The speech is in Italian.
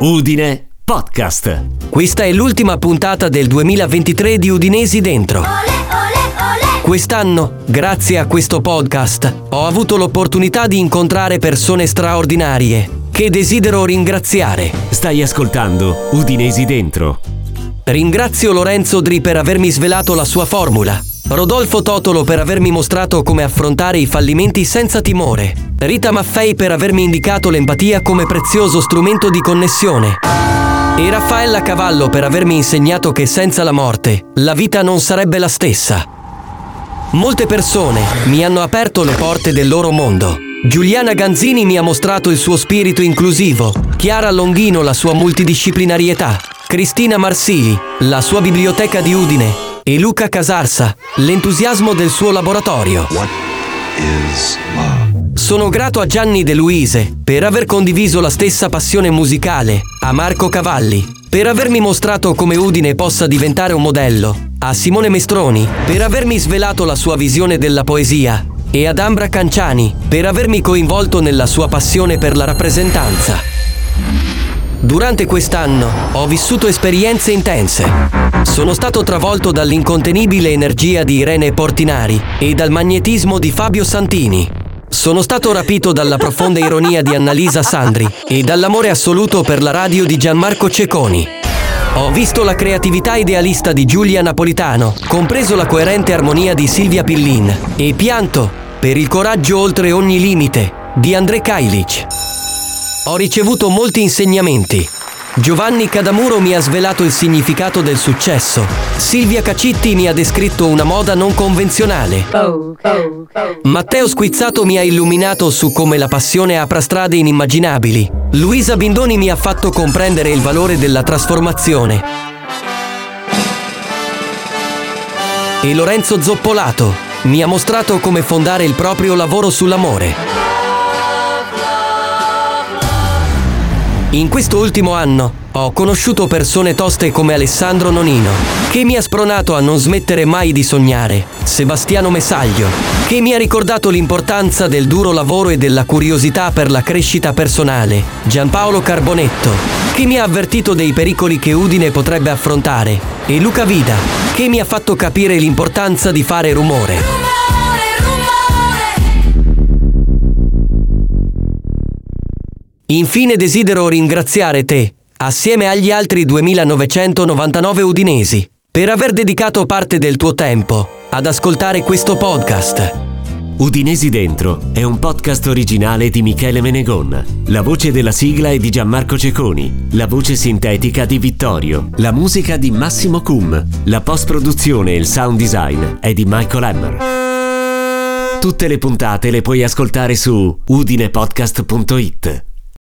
Udine Podcast. Questa è l'ultima puntata del 2023 di Udinesi Dentro. Quest'anno, grazie a questo podcast, ho avuto l'opportunità di incontrare persone straordinarie che desidero ringraziare. Stai ascoltando Udinesi Dentro. Ringrazio Lorenzo Dri per avermi svelato la sua formula. Rodolfo Totolo per avermi mostrato come affrontare i fallimenti senza timore. Rita Maffei per avermi indicato l'empatia come prezioso strumento di connessione. E Raffaella Cavallo per avermi insegnato che senza la morte la vita non sarebbe la stessa. Molte persone mi hanno aperto le porte del loro mondo. Giuliana Ganzini mi ha mostrato il suo spirito inclusivo, Chiara Longhino la sua multidisciplinarietà, Cristina Marsili la sua biblioteca di Udine e Luca Casarsa l'entusiasmo del suo laboratorio. Sono grato a Gianni De Luise per aver condiviso la stessa passione musicale, a Marco Cavalli per avermi mostrato come Udine possa diventare un modello, a Simone Mestroni per avermi svelato la sua visione della poesia e ad Ambra Canciani per avermi coinvolto nella sua passione per la rappresentanza. Durante quest'anno ho vissuto esperienze intense. Sono stato travolto dall'incontenibile energia di Irene Portinari e dal magnetismo di Fabio Santini. Sono stato rapito dalla profonda ironia di Annalisa Sandri e dall'amore assoluto per la radio di Gianmarco Cecconi. Ho visto la creatività idealista di Giulia Napolitano, compreso la coerente armonia di Silvia Pillin, e pianto per il coraggio oltre ogni limite di André Kailic. Ho ricevuto molti insegnamenti. Giovanni Cadamuro mi ha svelato il significato del successo. Silvia Cacitti mi ha descritto una moda non convenzionale. Matteo Squizzato mi ha illuminato su come la passione apra strade inimmaginabili. Luisa Bindoni mi ha fatto comprendere il valore della trasformazione. E Lorenzo Zoppolato mi ha mostrato come fondare il proprio lavoro sull'amore. In questo ultimo anno ho conosciuto persone toste come Alessandro Nonino, che mi ha spronato a non smettere mai di sognare, Sebastiano Messaglio, che mi ha ricordato l'importanza del duro lavoro e della curiosità per la crescita personale, Giampaolo Carbonetto, che mi ha avvertito dei pericoli che Udine potrebbe affrontare, e Luca Vida, che mi ha fatto capire l'importanza di fare rumore. Infine desidero ringraziare te, assieme agli altri 2999 udinesi, per aver dedicato parte del tuo tempo ad ascoltare questo podcast. Udinesi Dentro è un podcast originale di Michele Menegon. La voce della sigla è di Gianmarco Ceconi, la voce sintetica di Vittorio, la musica di Massimo Cum, la post-produzione e il sound design è di Michael Hammer. Tutte le puntate le puoi ascoltare su udinepodcast.it.